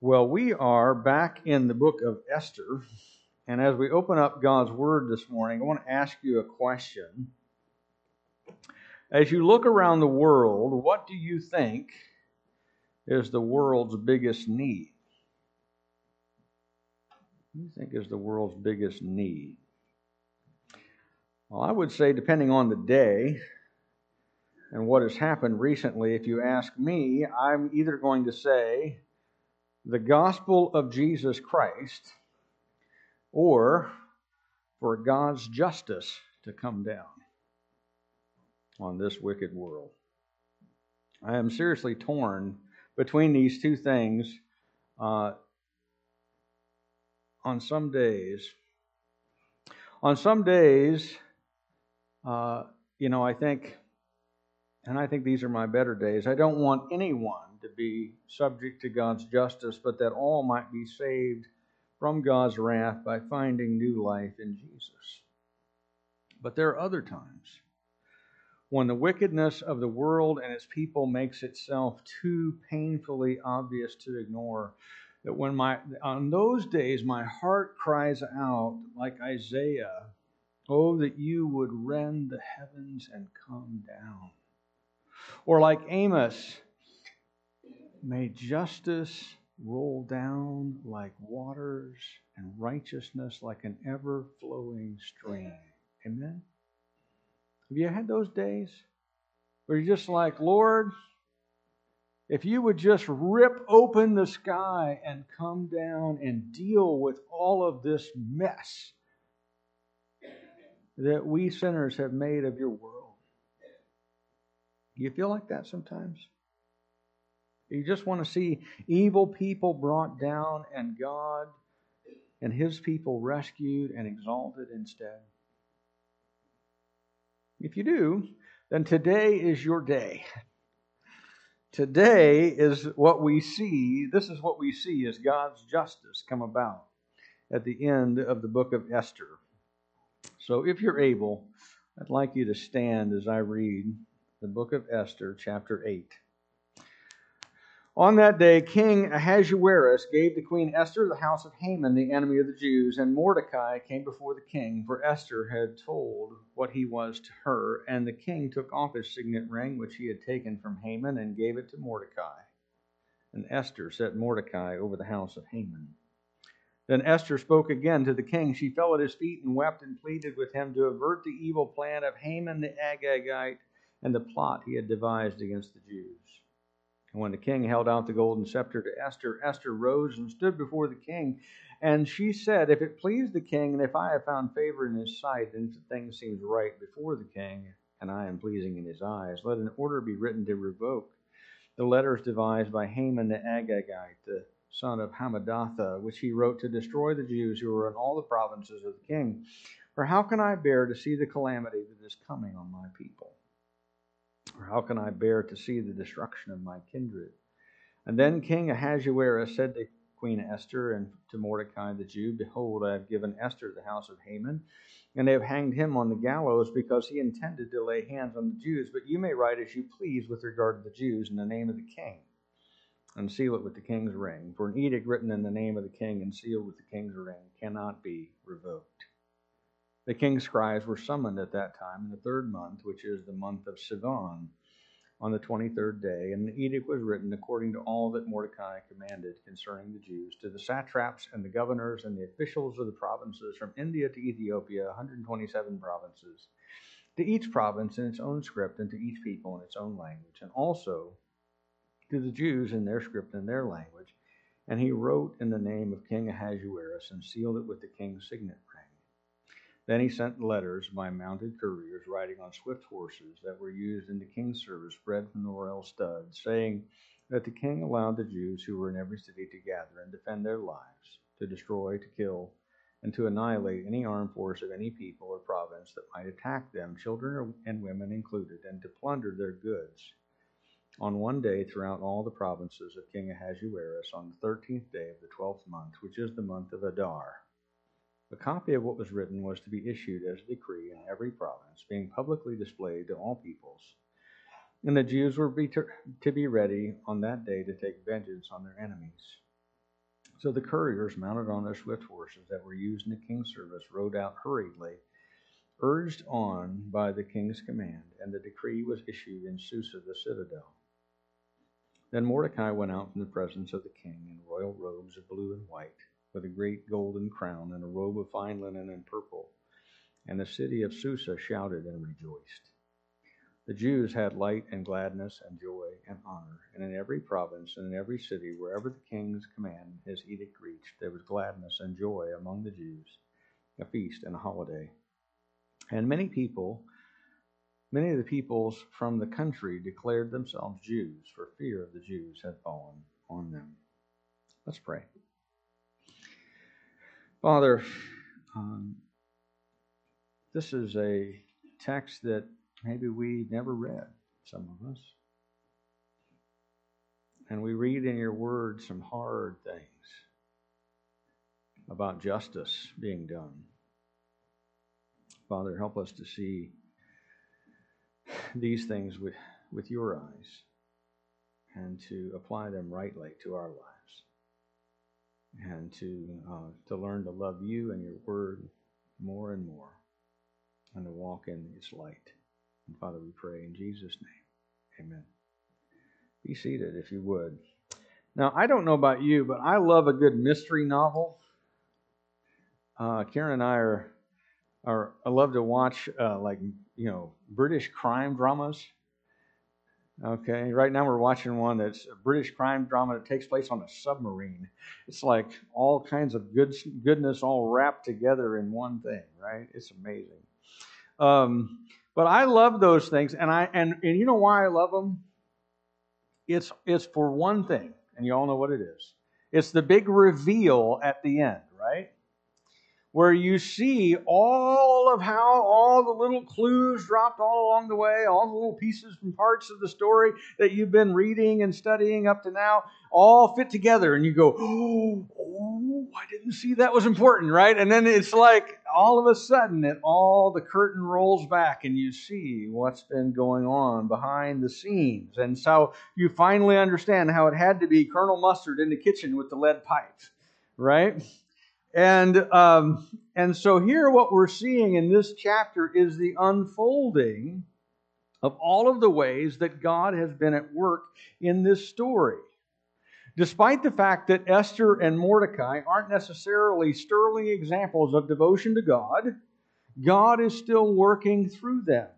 Well, we are back in the book of Esther. And as we open up God's Word this morning, I want to ask you a question. As you look around the world, what do you think is the world's biggest need? What do you think is the world's biggest need? Well, I would say, depending on the day and what has happened recently, if you ask me, I'm either going to say, the gospel of Jesus Christ or for God's justice to come down on this wicked world. I am seriously torn between these two things uh, on some days. On some days, uh, you know, I think, and I think these are my better days, I don't want anyone to be subject to God's justice, but that all might be saved from God's wrath by finding new life in Jesus. But there are other times when the wickedness of the world and its people makes itself too painfully obvious to ignore. That when my on those days my heart cries out like Isaiah oh that you would rend the heavens and come down or like Amos May justice roll down like waters and righteousness like an ever flowing stream. Amen? Have you had those days where you're just like, Lord, if you would just rip open the sky and come down and deal with all of this mess that we sinners have made of your world. You feel like that sometimes? You just want to see evil people brought down and God and his people rescued and exalted instead. If you do, then today is your day. Today is what we see. This is what we see as God's justice come about at the end of the book of Esther. So if you're able, I'd like you to stand as I read the book of Esther, chapter 8. On that day, King Ahasuerus gave to Queen Esther the house of Haman, the enemy of the Jews, and Mordecai came before the king, for Esther had told what he was to her. And the king took off his signet ring, which he had taken from Haman, and gave it to Mordecai. And Esther set Mordecai over the house of Haman. Then Esther spoke again to the king. She fell at his feet and wept and pleaded with him to avert the evil plan of Haman the Agagite and the plot he had devised against the Jews. And when the king held out the golden scepter to Esther, Esther rose and stood before the king. And she said, If it please the king, and if I have found favor in his sight, and if the thing seems right before the king, and I am pleasing in his eyes, let an order be written to revoke the letters devised by Haman the Agagite, the son of Hammedatha, which he wrote to destroy the Jews who were in all the provinces of the king. For how can I bear to see the calamity that is coming on my people? Or how can I bear to see the destruction of my kindred? And then King Ahasuerus said to Queen Esther and to Mordecai the Jew, Behold, I have given Esther the house of Haman, and they have hanged him on the gallows because he intended to lay hands on the Jews. But you may write as you please with regard to the Jews in the name of the king, and seal it with the king's ring. For an edict written in the name of the king and sealed with the king's ring cannot be revoked. The king's scribes were summoned at that time in the third month, which is the month of Sivan, on the twenty third day, and the edict was written according to all that Mordecai commanded concerning the Jews, to the satraps and the governors and the officials of the provinces from India to Ethiopia, 127 provinces, to each province in its own script, and to each people in its own language, and also to the Jews in their script and their language. And he wrote in the name of King Ahasuerus and sealed it with the king's signet then he sent letters by mounted couriers riding on swift horses that were used in the king's service, bred from the royal stud, saying that the king allowed the Jews who were in every city to gather and defend their lives, to destroy, to kill, and to annihilate any armed force of any people or province that might attack them, children and women included, and to plunder their goods. On one day throughout all the provinces of King Ahasuerus, on the thirteenth day of the twelfth month, which is the month of Adar, a copy of what was written was to be issued as a decree in every province, being publicly displayed to all peoples. And the Jews were be to, to be ready on that day to take vengeance on their enemies. So the couriers, mounted on their swift horses that were used in the king's service, rode out hurriedly, urged on by the king's command, and the decree was issued in Susa, the citadel. Then Mordecai went out from the presence of the king in royal robes of blue and white, with a great golden crown and a robe of fine linen and purple. And the city of Susa shouted and rejoiced. The Jews had light and gladness and joy and honor, and in every province and in every city, wherever the king's command his edict reached, there was gladness and joy among the Jews, a feast and a holiday. And many people, many of the peoples from the country declared themselves Jews, for fear of the Jews had fallen on them. Let's pray. Father, um, this is a text that maybe we never read, some of us. And we read in your word some hard things about justice being done. Father, help us to see these things with, with your eyes and to apply them rightly to our lives and to, uh, to learn to love you and your word more and more and to walk in its light. And Father, we pray in Jesus' name. Amen. Be seated if you would. Now, I don't know about you, but I love a good mystery novel. Uh, Karen and I are, are I love to watch uh, like you know British crime dramas. Okay, right now we're watching one that's a British crime drama that takes place on a submarine. It's like all kinds of good goodness all wrapped together in one thing, right? It's amazing. Um, but I love those things, and I and, and you know why I love them? It's it's for one thing, and you all know what it is. It's the big reveal at the end, right? Where you see all of how all the little clues dropped all along the way, all the little pieces and parts of the story that you've been reading and studying up to now, all fit together, and you go, oh, oh I didn't see that was important, right? And then it's like all of a sudden it all the curtain rolls back and you see what's been going on behind the scenes and so you finally understand how it had to be colonel mustard in the kitchen with the lead pipe right and um, and so here what we're seeing in this chapter is the unfolding of all of the ways that god has been at work in this story Despite the fact that Esther and Mordecai aren't necessarily sterling examples of devotion to God, God is still working through them.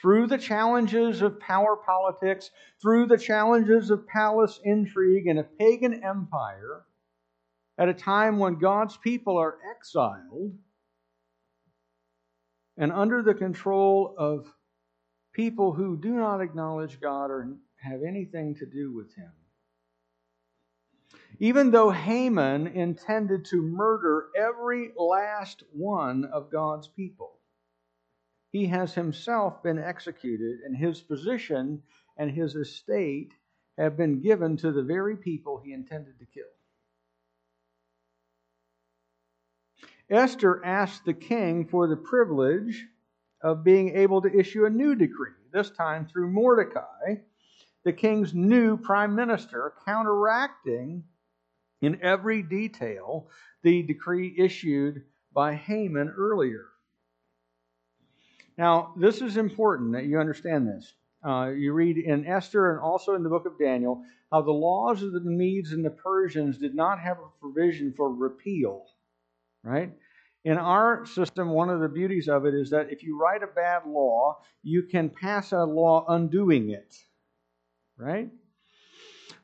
Through the challenges of power politics, through the challenges of palace intrigue and a pagan empire, at a time when God's people are exiled and under the control of people who do not acknowledge God or have anything to do with Him. Even though Haman intended to murder every last one of God's people, he has himself been executed, and his position and his estate have been given to the very people he intended to kill. Esther asked the king for the privilege of being able to issue a new decree, this time through Mordecai, the king's new prime minister, counteracting in every detail the decree issued by Haman earlier. Now, this is important that you understand this. Uh, you read in Esther and also in the book of Daniel how the laws of the Medes and the Persians did not have a provision for repeal, right? In our system, one of the beauties of it is that if you write a bad law, you can pass a law undoing it, right?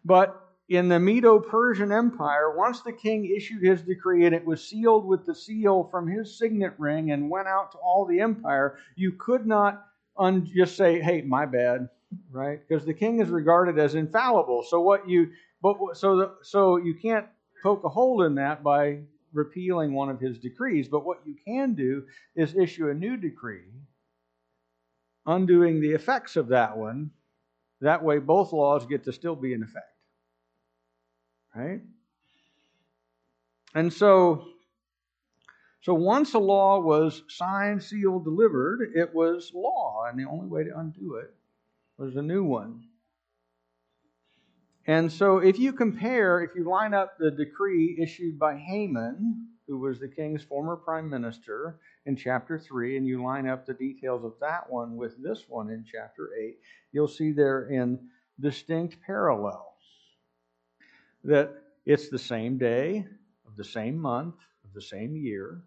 But in the Medo Persian Empire, once the king issued his decree and it was sealed with the seal from his signet ring and went out to all the empire, you could not un- just say, hey, my bad, right? Because the king is regarded as infallible. So what you but so the, so you can't poke a hole in that by repealing one of his decrees. But what you can do is issue a new decree, undoing the effects of that one. That way, both laws get to still be in effect. Right? And so, so once a law was signed, sealed, delivered, it was law, and the only way to undo it was a new one. And so, if you compare, if you line up the decree issued by Haman, who was the king's former prime minister in chapter 3, and you line up the details of that one with this one in chapter 8, you'll see there in distinct parallels. That it's the same day of the same month of the same year,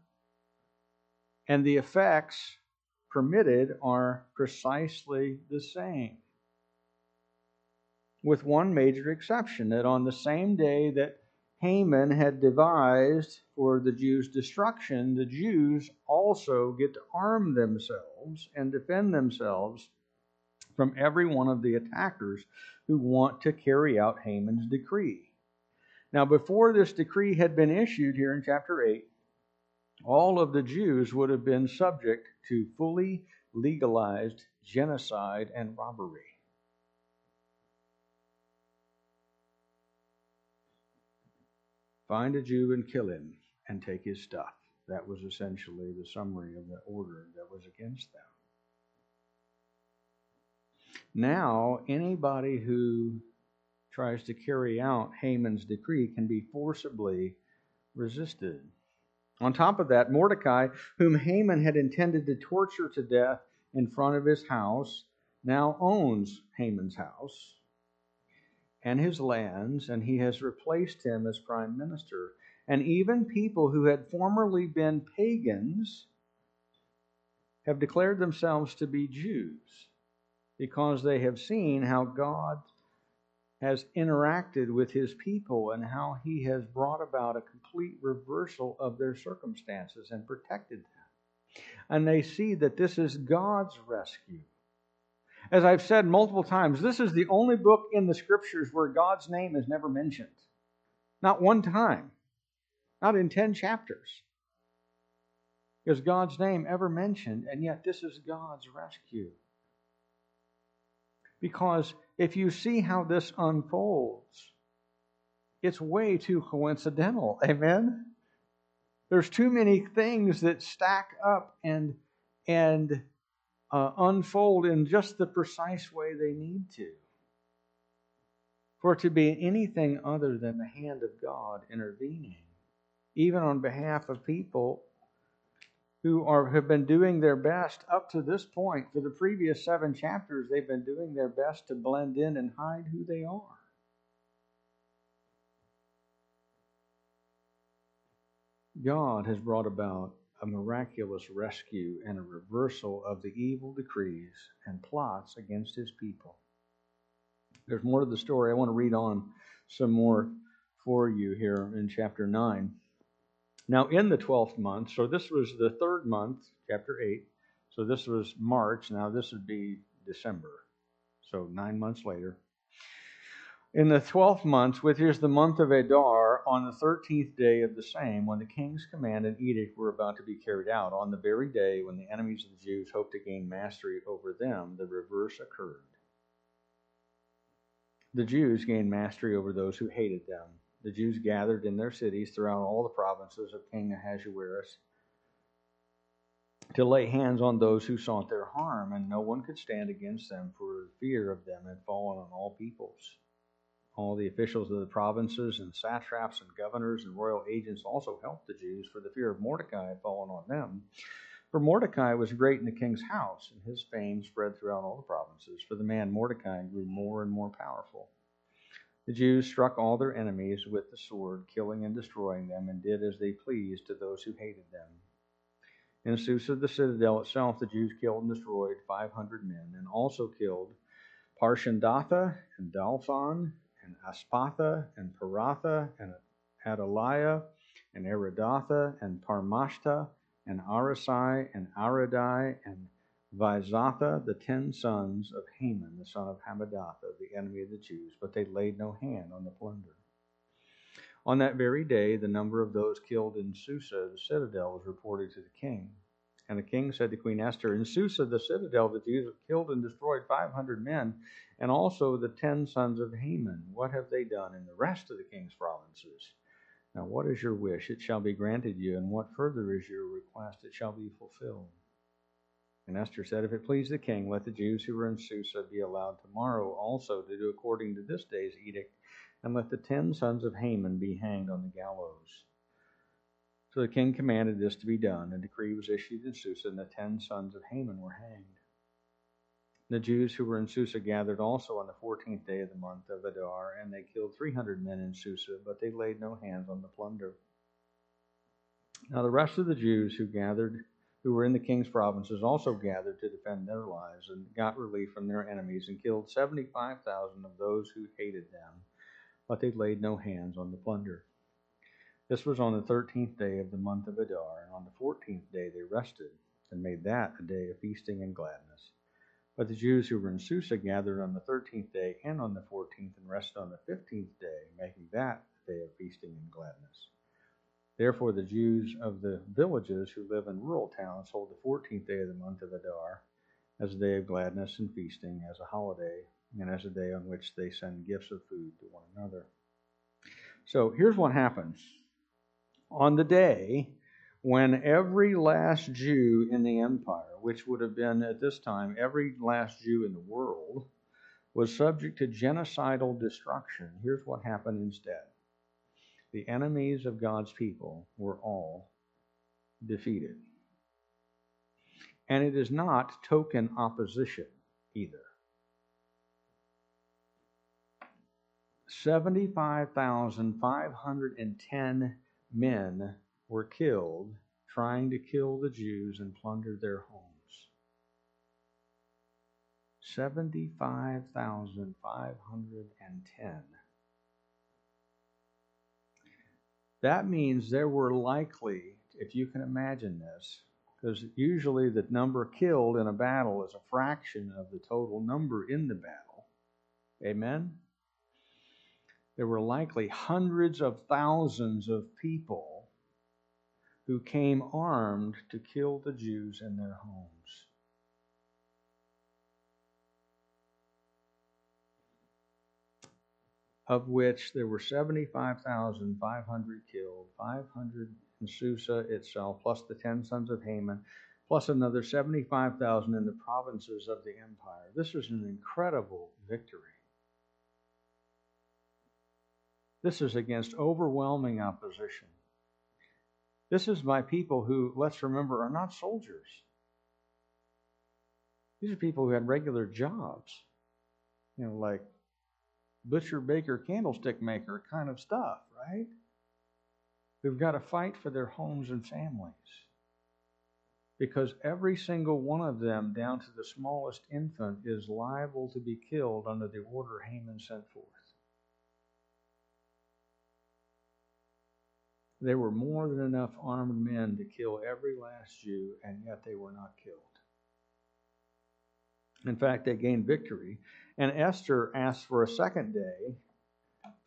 and the effects permitted are precisely the same with one major exception that on the same day that Haman had devised for the Jews' destruction, the Jews also get to arm themselves and defend themselves from every one of the attackers who want to carry out Haman's decree. Now, before this decree had been issued here in chapter 8, all of the Jews would have been subject to fully legalized genocide and robbery. Find a Jew and kill him and take his stuff. That was essentially the summary of the order that was against them. Now, anybody who tries to carry out Haman's decree can be forcibly resisted. On top of that, Mordecai, whom Haman had intended to torture to death in front of his house, now owns Haman's house and his lands, and he has replaced him as prime minister. And even people who had formerly been pagans have declared themselves to be Jews because they have seen how God has interacted with his people and how he has brought about a complete reversal of their circumstances and protected them. And they see that this is God's rescue. As I've said multiple times, this is the only book in the scriptures where God's name is never mentioned. Not one time. Not in 10 chapters. Is God's name ever mentioned, and yet this is God's rescue. Because if you see how this unfolds, it's way too coincidental. Amen? There's too many things that stack up and and uh, unfold in just the precise way they need to. For to be anything other than the hand of God intervening, even on behalf of people who are, have been doing their best up to this point. For the previous seven chapters, they've been doing their best to blend in and hide who they are. God has brought about a miraculous rescue and a reversal of the evil decrees and plots against his people. There's more to the story. I want to read on some more for you here in chapter 9. Now, in the 12th month, so this was the third month, chapter 8. So this was March. Now, this would be December. So nine months later. In the twelfth month, which is the month of Adar, on the thirteenth day of the same, when the king's command and edict were about to be carried out, on the very day when the enemies of the Jews hoped to gain mastery over them, the reverse occurred. The Jews gained mastery over those who hated them. The Jews gathered in their cities throughout all the provinces of King Ahasuerus to lay hands on those who sought their harm, and no one could stand against them, for fear of them had fallen on all peoples. All the officials of the provinces and satraps and governors and royal agents also helped the Jews, for the fear of Mordecai had fallen on them. For Mordecai was great in the king's house, and his fame spread throughout all the provinces. For the man Mordecai grew more and more powerful. The Jews struck all their enemies with the sword, killing and destroying them, and did as they pleased to those who hated them. In Susa, the citadel itself, the Jews killed and destroyed 500 men, and also killed Parshandatha and Dalphon and Aspatha and Poratha and Adalia and Aridatha and Parmashta and Arisai and Aridai and Vaizatha, the ten sons of Haman, the son of Hammedatha, the enemy of the Jews, but they laid no hand on the plunder. On that very day, the number of those killed in Susa, the citadel, was reported to the king. And the king said to Queen Esther, In Susa, the citadel, the Jews have killed and destroyed 500 men, and also the ten sons of Haman. What have they done in the rest of the king's provinces? Now, what is your wish? It shall be granted you. And what further is your request? It shall be fulfilled. And Esther said, If it please the king, let the Jews who were in Susa be allowed tomorrow also to do according to this day's edict, and let the ten sons of Haman be hanged on the gallows. So the king commanded this to be done. And a decree was issued in Susa, and the ten sons of Haman were hanged. The Jews who were in Susa gathered also on the fourteenth day of the month of Adar, and they killed three hundred men in Susa, but they laid no hands on the plunder. Now the rest of the Jews who gathered who were in the king's provinces also gathered to defend their lives and got relief from their enemies and killed 75,000 of those who hated them, but they laid no hands on the plunder. This was on the 13th day of the month of Adar, and on the 14th day they rested and made that a day of feasting and gladness. But the Jews who were in Susa gathered on the 13th day and on the 14th and rested on the 15th day, making that a day of feasting and gladness. Therefore, the Jews of the villages who live in rural towns hold the 14th day of the month of Adar as a day of gladness and feasting, as a holiday, and as a day on which they send gifts of food to one another. So here's what happens. On the day when every last Jew in the empire, which would have been at this time every last Jew in the world, was subject to genocidal destruction, here's what happened instead the enemies of God's people were all defeated. And it is not token opposition either. 75,510 men were killed trying to kill the Jews and plunder their homes. 75,510 That means there were likely, if you can imagine this, because usually the number killed in a battle is a fraction of the total number in the battle. Amen? There were likely hundreds of thousands of people who came armed to kill the Jews in their homes. of which there were 75,500 killed, 500 in Susa itself, plus the 10 sons of Haman, plus another 75,000 in the provinces of the empire. This was an incredible victory. This is against overwhelming opposition. This is by people who, let's remember, are not soldiers. These are people who had regular jobs, you know, like butcher, baker, candlestick maker kind of stuff, right? Who've got to fight for their homes and families. Because every single one of them, down to the smallest infant, is liable to be killed under the order Haman sent forth. There were more than enough armed men to kill every last Jew, and yet they were not killed. In fact, they gained victory and Esther asked for a second day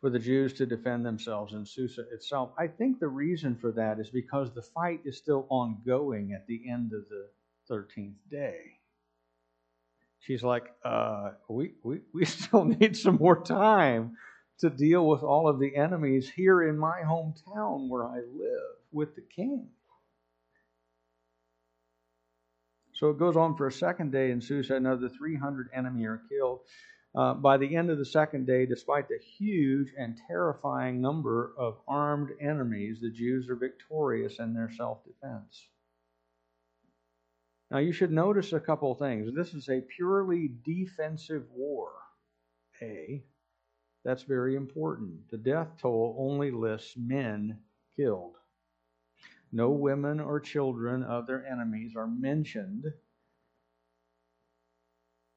for the Jews to defend themselves in Susa itself. I think the reason for that is because the fight is still ongoing at the end of the 13th day. She's like, uh, we, we, we still need some more time to deal with all of the enemies here in my hometown where I live with the king. So it goes on for a second day in Susa. Another 300 enemy are killed. Uh, by the end of the second day, despite the huge and terrifying number of armed enemies, the Jews are victorious in their self defense. Now, you should notice a couple things. This is a purely defensive war. A. That's very important. The death toll only lists men killed. No women or children of their enemies are mentioned,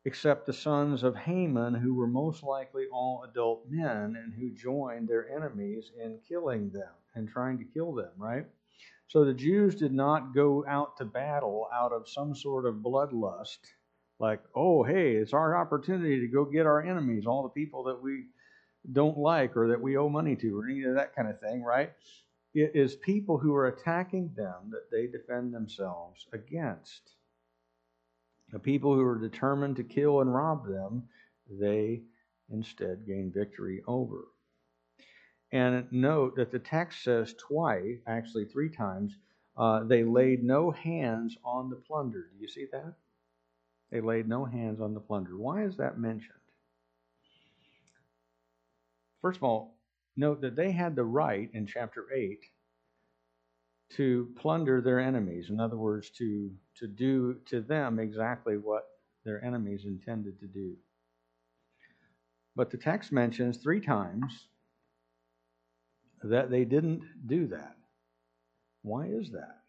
except the sons of Haman, who were most likely all adult men and who joined their enemies in killing them and trying to kill them, right? So the Jews did not go out to battle out of some sort of bloodlust, like, oh, hey, it's our opportunity to go get our enemies, all the people that we don't like or that we owe money to, or any of that kind of thing, right? It is people who are attacking them that they defend themselves against. The people who are determined to kill and rob them, they instead gain victory over. And note that the text says twice, actually three times, uh, they laid no hands on the plunder. Do you see that? they laid no hands on the plunder. Why is that mentioned? First of all, note that they had the right in chapter 8 to plunder their enemies. In other words, to, to do to them exactly what their enemies intended to do. But the text mentions three times that they didn't do that. Why is that?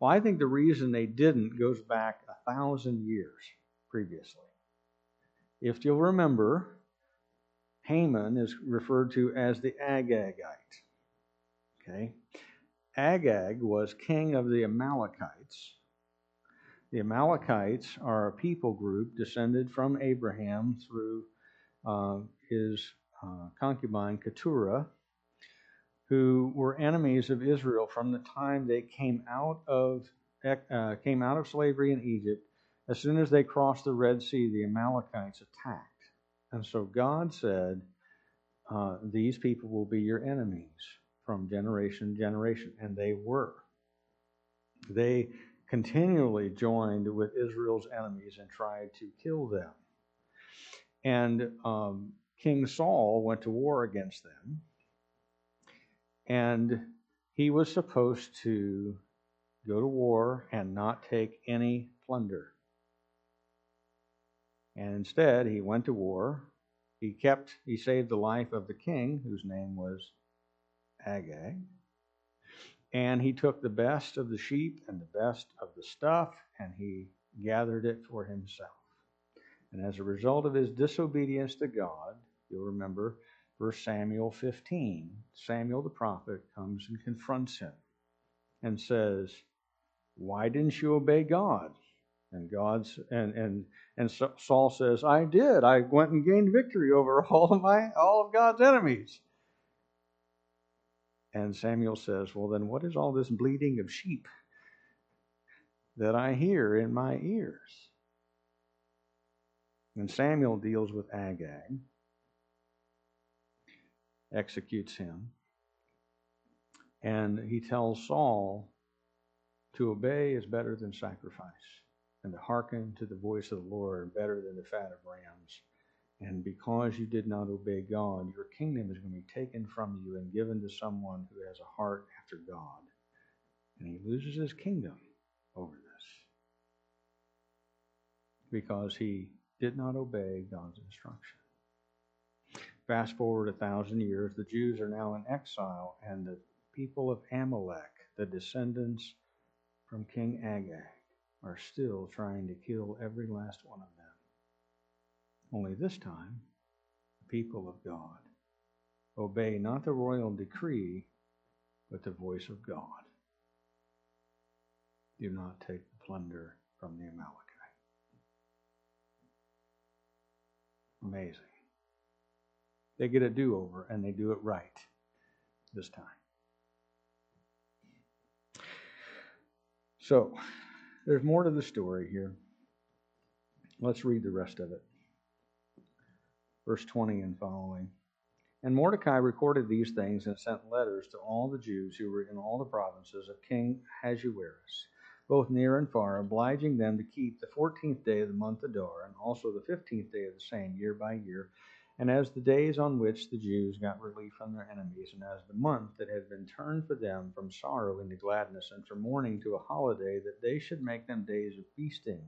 Well, I think the reason they didn't goes back a thousand years previously. If you'll remember, Haman is referred to as the Agagite. Okay? Agag was king of the Amalekites. The Amalekites are a people group descended from Abraham through uh, his uh, concubine Keturah, who were enemies of Israel from the time they came out of uh, came out of slavery in Egypt. As soon as they crossed the Red Sea, the Amalekites attacked, and so God said, uh, "These people will be your enemies from generation to generation," and they were. They continually joined with Israel's enemies and tried to kill them. And um, King Saul went to war against them and he was supposed to go to war and not take any plunder. And instead, he went to war. He kept, he saved the life of the king, whose name was Agag. And he took the best of the sheep and the best of the stuff, and he gathered it for himself. And as a result of his disobedience to God, you'll remember, 1 Samuel 15, Samuel the prophet comes and confronts him and says, Why didn't you obey God? And God's and and and Saul says, I did. I went and gained victory over all of my all of God's enemies. And Samuel says, Well, then what is all this bleating of sheep that I hear in my ears? And Samuel deals with Agag executes him. And he tells Saul to obey is better than sacrifice, and to hearken to the voice of the Lord better than the fat of rams. And because you did not obey God, your kingdom is going to be taken from you and given to someone who has a heart after God. And he loses his kingdom over this because he did not obey God's instruction. Fast forward a thousand years, the Jews are now in exile, and the people of Amalek, the descendants from King Agag, are still trying to kill every last one of them. Only this time, the people of God obey not the royal decree, but the voice of God. Do not take the plunder from the Amalekite. Amazing. They get a do over and they do it right this time. So, there's more to the story here. Let's read the rest of it. Verse 20 and following. And Mordecai recorded these things and sent letters to all the Jews who were in all the provinces of King Ahasuerus, both near and far, obliging them to keep the fourteenth day of the month Adar, and also the fifteenth day of the same year by year, and as the days on which the Jews got relief from their enemies, and as the month that had been turned for them from sorrow into gladness, and from mourning to a holiday, that they should make them days of feasting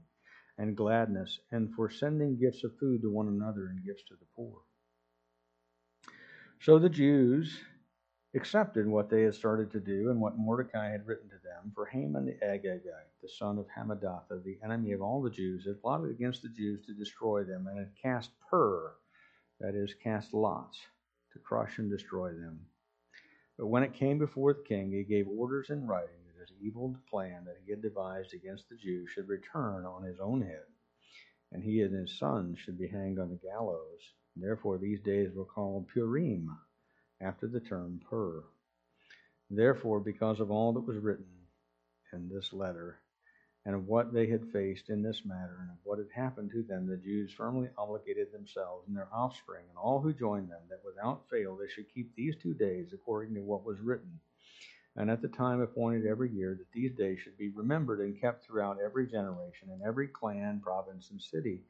and gladness, and for sending gifts of food to one another and gifts to the poor. So the Jews accepted what they had started to do and what Mordecai had written to them. For Haman the Agagite, the son of Hammedatha, the enemy of all the Jews, had plotted against the Jews to destroy them, and had cast pur that is, cast lots, to crush and destroy them. But when it came before the king, he gave orders in writing that his evil plan that he had devised against the Jews should return on his own head, and he and his sons should be hanged on the gallows. Therefore, these days were called Purim, after the term Pur. Therefore, because of all that was written in this letter, and of what they had faced in this matter and of what had happened to them, the Jews firmly obligated themselves and their offspring and all who joined them that without fail they should keep these two days according to what was written, and at the time appointed every year, that these days should be remembered and kept throughout every generation in every clan, province, and city,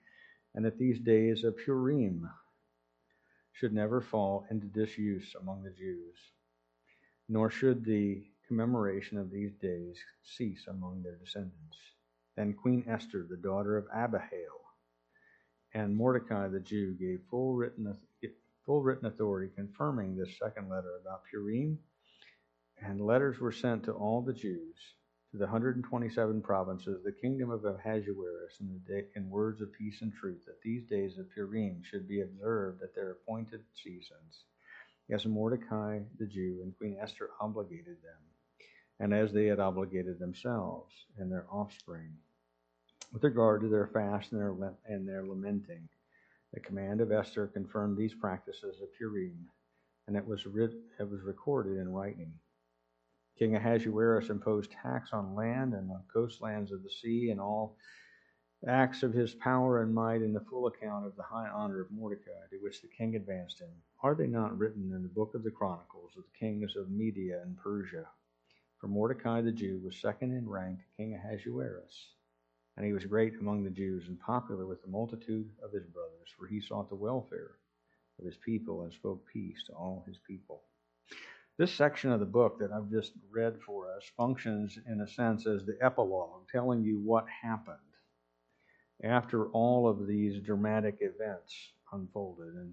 and that these days of Purim should never fall into disuse among the Jews, nor should the commemoration of these days cease among their descendants. Then Queen Esther, the daughter of Abihail, and Mordecai the Jew gave full written, full written authority confirming this second letter about Purim, and letters were sent to all the Jews, to the 127 provinces, the kingdom of Ahasuerus, in, the day, in words of peace and truth, that these days of Purim should be observed at their appointed seasons, as Mordecai the Jew and Queen Esther obligated them, and as they had obligated themselves and their offspring with regard to their fast and their, and their lamenting. The command of Esther confirmed these practices of Purim, and it was, writ, it was recorded in writing. King Ahasuerus imposed tax on land and on coastlands of the sea, and all acts of his power and might in the full account of the high honor of Mordecai, to which the king advanced him. Are they not written in the book of the Chronicles of the kings of Media and Persia? For Mordecai the Jew was second in rank to King Ahasuerus and he was great among the Jews and popular with the multitude of his brothers, for he sought the welfare of his people and spoke peace to all his people. This section of the book that I've just read for us functions, in a sense, as the epilogue, telling you what happened after all of these dramatic events unfolded. And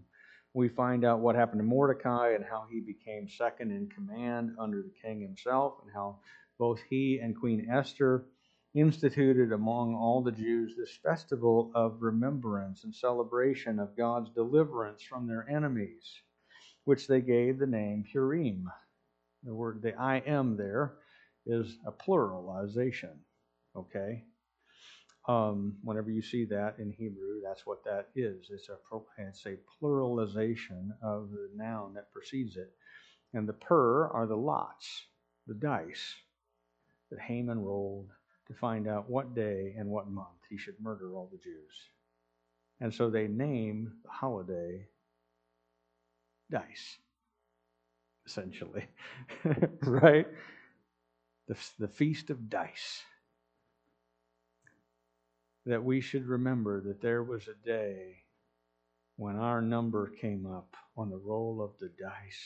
we find out what happened to Mordecai and how he became second in command under the king himself, and how both he and Queen Esther instituted among all the Jews this festival of remembrance and celebration of God's deliverance from their enemies, which they gave the name Purim. The word, the I am there, is a pluralization. Okay? Um, whenever you see that in Hebrew, that's what that is. It's a, it's a pluralization of the noun that precedes it. And the pur are the lots, the dice that Haman rolled to find out what day and what month he should murder all the Jews. And so they name the holiday dice, essentially. right? The, the Feast of Dice. That we should remember that there was a day when our number came up on the roll of the dice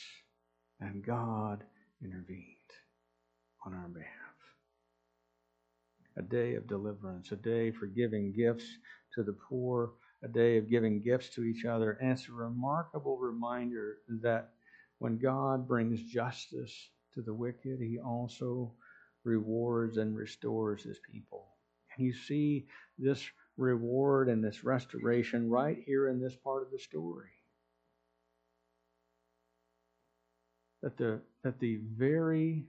and God intervened on our behalf a day of deliverance, a day for giving gifts to the poor, a day of giving gifts to each other. And it's a remarkable reminder that when God brings justice to the wicked, he also rewards and restores his people. And you see this reward and this restoration right here in this part of the story. That the, that the very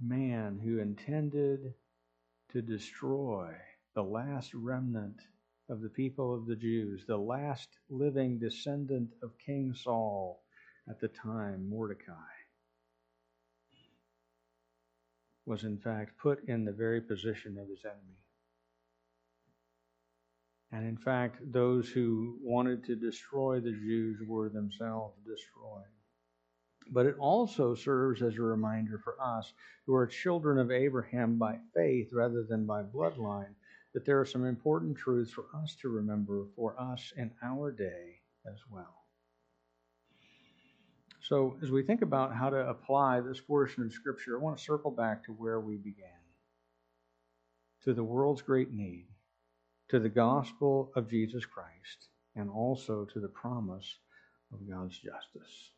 man who intended to destroy the last remnant of the people of the Jews, the last living descendant of King Saul at the time, Mordecai, was in fact put in the very position of his enemy. And in fact, those who wanted to destroy the Jews were themselves destroyed. But it also serves as a reminder for us who are children of Abraham by faith rather than by bloodline that there are some important truths for us to remember for us in our day as well. So, as we think about how to apply this portion of Scripture, I want to circle back to where we began to the world's great need, to the gospel of Jesus Christ, and also to the promise of God's justice.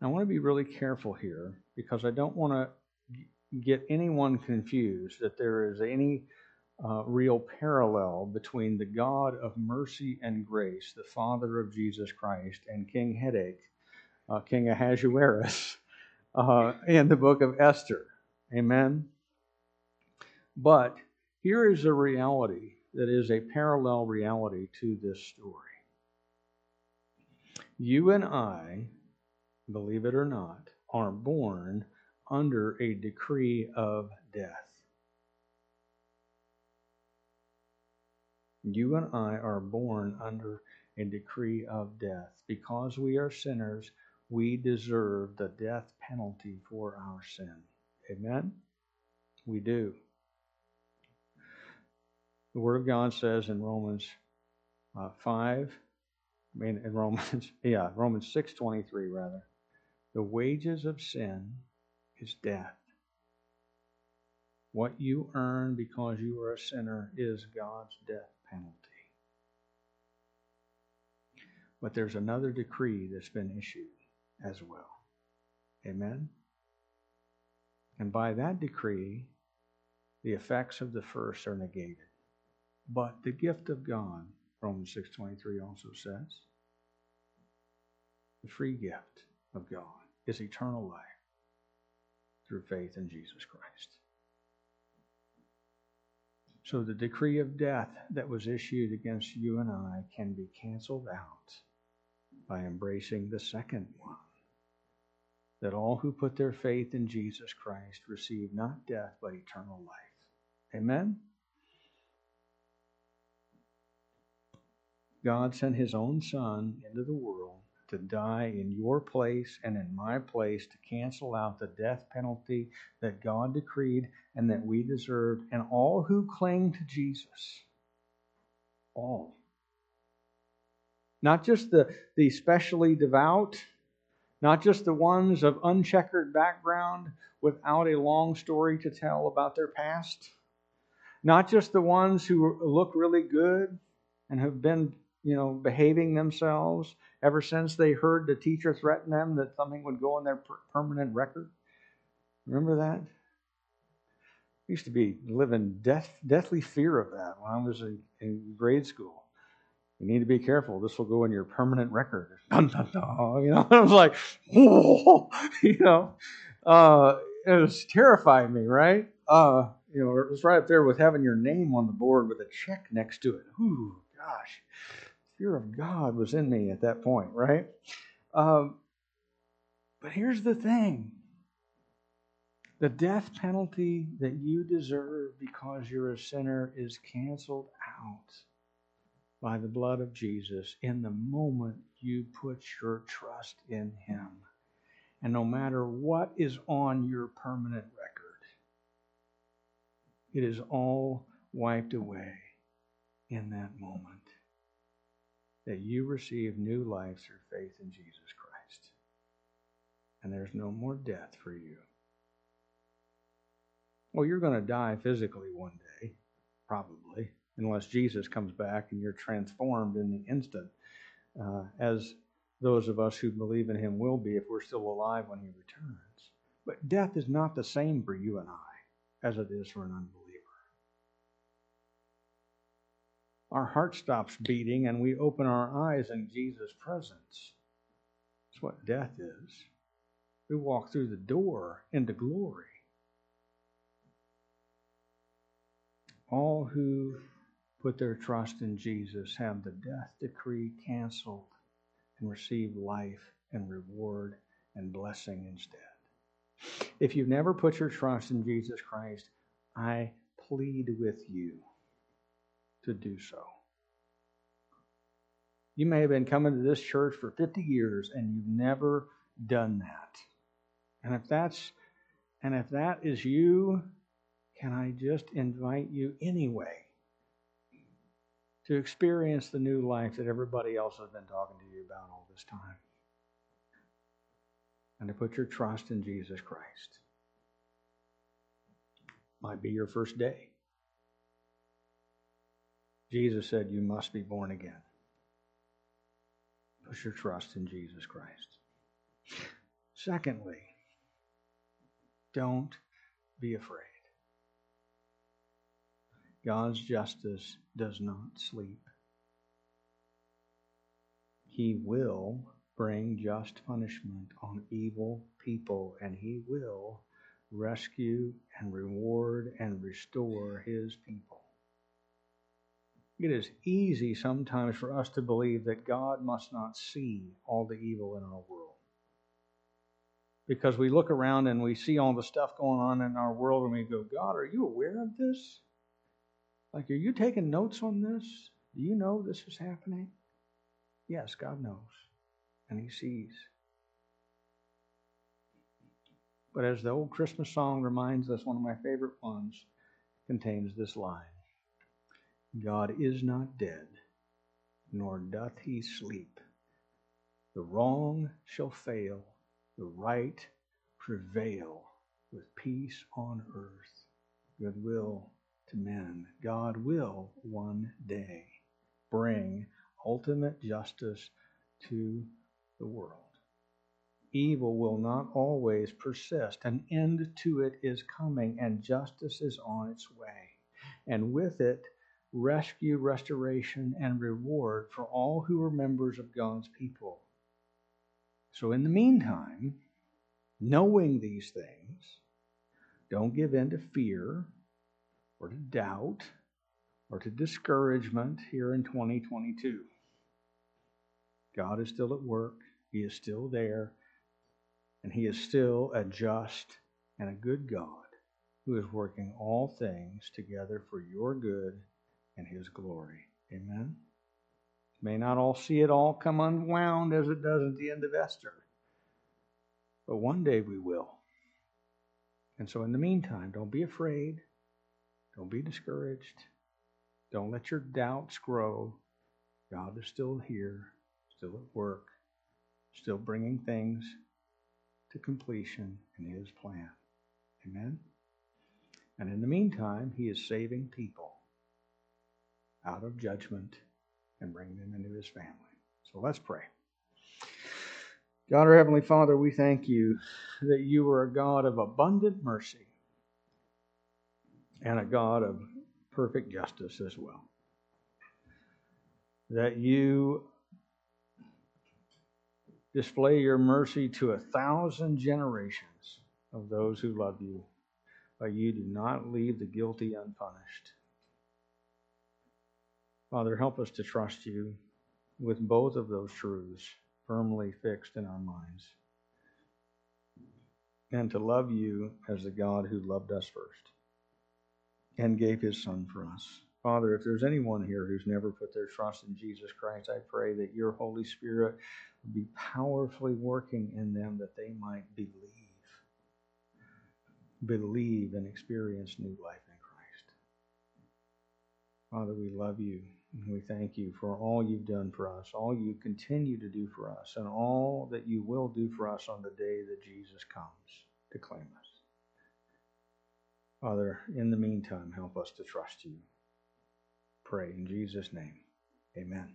I want to be really careful here because I don't want to get anyone confused that there is any uh, real parallel between the God of mercy and grace, the Father of Jesus Christ, and King Headache, uh, King Ahasuerus, uh, in the book of Esther. Amen. But here is a reality that is a parallel reality to this story. You and I believe it or not, are born under a decree of death. You and I are born under a decree of death. Because we are sinners, we deserve the death penalty for our sin. Amen? We do. The Word of God says in Romans uh, 5, I mean, in Romans, yeah, Romans 6.23 rather, the wages of sin is death. What you earn because you are a sinner is God's death penalty. But there's another decree that's been issued as well. Amen? And by that decree, the effects of the first are negated. But the gift of God, Romans 6.23 also says, the free gift of God is eternal life through faith in Jesus Christ. So the decree of death that was issued against you and I can be canceled out by embracing the second one that all who put their faith in Jesus Christ receive not death but eternal life. Amen? God sent his own Son into the world to die in your place and in my place to cancel out the death penalty that God decreed and that we deserved, and all who cling to Jesus. All. Not just the, the specially devout, not just the ones of uncheckered background without a long story to tell about their past, not just the ones who look really good and have been you know, behaving themselves ever since they heard the teacher threaten them that something would go on their per- permanent record. Remember that? I used to be living death, deathly fear of that when I was in, in grade school. You need to be careful. This will go in your permanent record. Dun, dun, dun. You know, I was like, you know, uh, it was terrifying me, right? Uh, you know, it was right up there with having your name on the board with a check next to it. Ooh, gosh fear of God was in me at that point, right? Um, but here's the thing the death penalty that you deserve because you're a sinner is canceled out by the blood of Jesus in the moment you put your trust in Him. And no matter what is on your permanent record, it is all wiped away in that moment that you receive new life through faith in Jesus Christ. And there's no more death for you. Well, you're going to die physically one day, probably, unless Jesus comes back and you're transformed in the instant, uh, as those of us who believe in him will be if we're still alive when he returns. But death is not the same for you and I as it is for an unbeliever. Our heart stops beating and we open our eyes in Jesus' presence. That's what death is. We walk through the door into glory. All who put their trust in Jesus have the death decree canceled and receive life and reward and blessing instead. If you've never put your trust in Jesus Christ, I plead with you to do so. You may have been coming to this church for 50 years and you've never done that. And if that's and if that is you, can I just invite you anyway to experience the new life that everybody else has been talking to you about all this time? And to put your trust in Jesus Christ. Might be your first day. Jesus said, You must be born again. Put your trust in Jesus Christ. Secondly, don't be afraid. God's justice does not sleep. He will bring just punishment on evil people, and He will rescue and reward and restore His people. It is easy sometimes for us to believe that God must not see all the evil in our world. Because we look around and we see all the stuff going on in our world and we go, God, are you aware of this? Like, are you taking notes on this? Do you know this is happening? Yes, God knows. And He sees. But as the old Christmas song reminds us, one of my favorite ones contains this line God is not dead, nor doth he sleep. The wrong shall fail, the right prevail, with peace on earth, goodwill to men. God will one day bring ultimate justice to the world. Evil will not always persist. An end to it is coming, and justice is on its way. And with it, rescue, restoration, and reward for all who are members of God's people. So, in the meantime, knowing these things, don't give in to fear or to doubt or to discouragement here in 2022. God is still at work, He is still there, and He is still a just and a good God who is working all things together for your good and His glory. Amen. May not all see it all come unwound as it does at the end of Esther, but one day we will. And so, in the meantime, don't be afraid. Don't be discouraged. Don't let your doubts grow. God is still here, still at work, still bringing things to completion in His plan. Amen? And in the meantime, He is saving people out of judgment and bring them into His family. So let's pray. God, our Heavenly Father, we thank you that you are a God of abundant mercy and a God of perfect justice as well. That you display your mercy to a thousand generations of those who love you, but you do not leave the guilty unpunished. Father, help us to trust you with both of those truths firmly fixed in our minds, and to love you as the God who loved us first and gave his son for us. Father, if there's anyone here who's never put their trust in Jesus Christ, I pray that your Holy Spirit would be powerfully working in them that they might believe. Believe and experience new life in Christ. Father, we love you we thank you for all you've done for us, all you continue to do for us, and all that you will do for us on the day that Jesus comes to claim us. Father, in the meantime, help us to trust you. Pray in Jesus' name. Amen.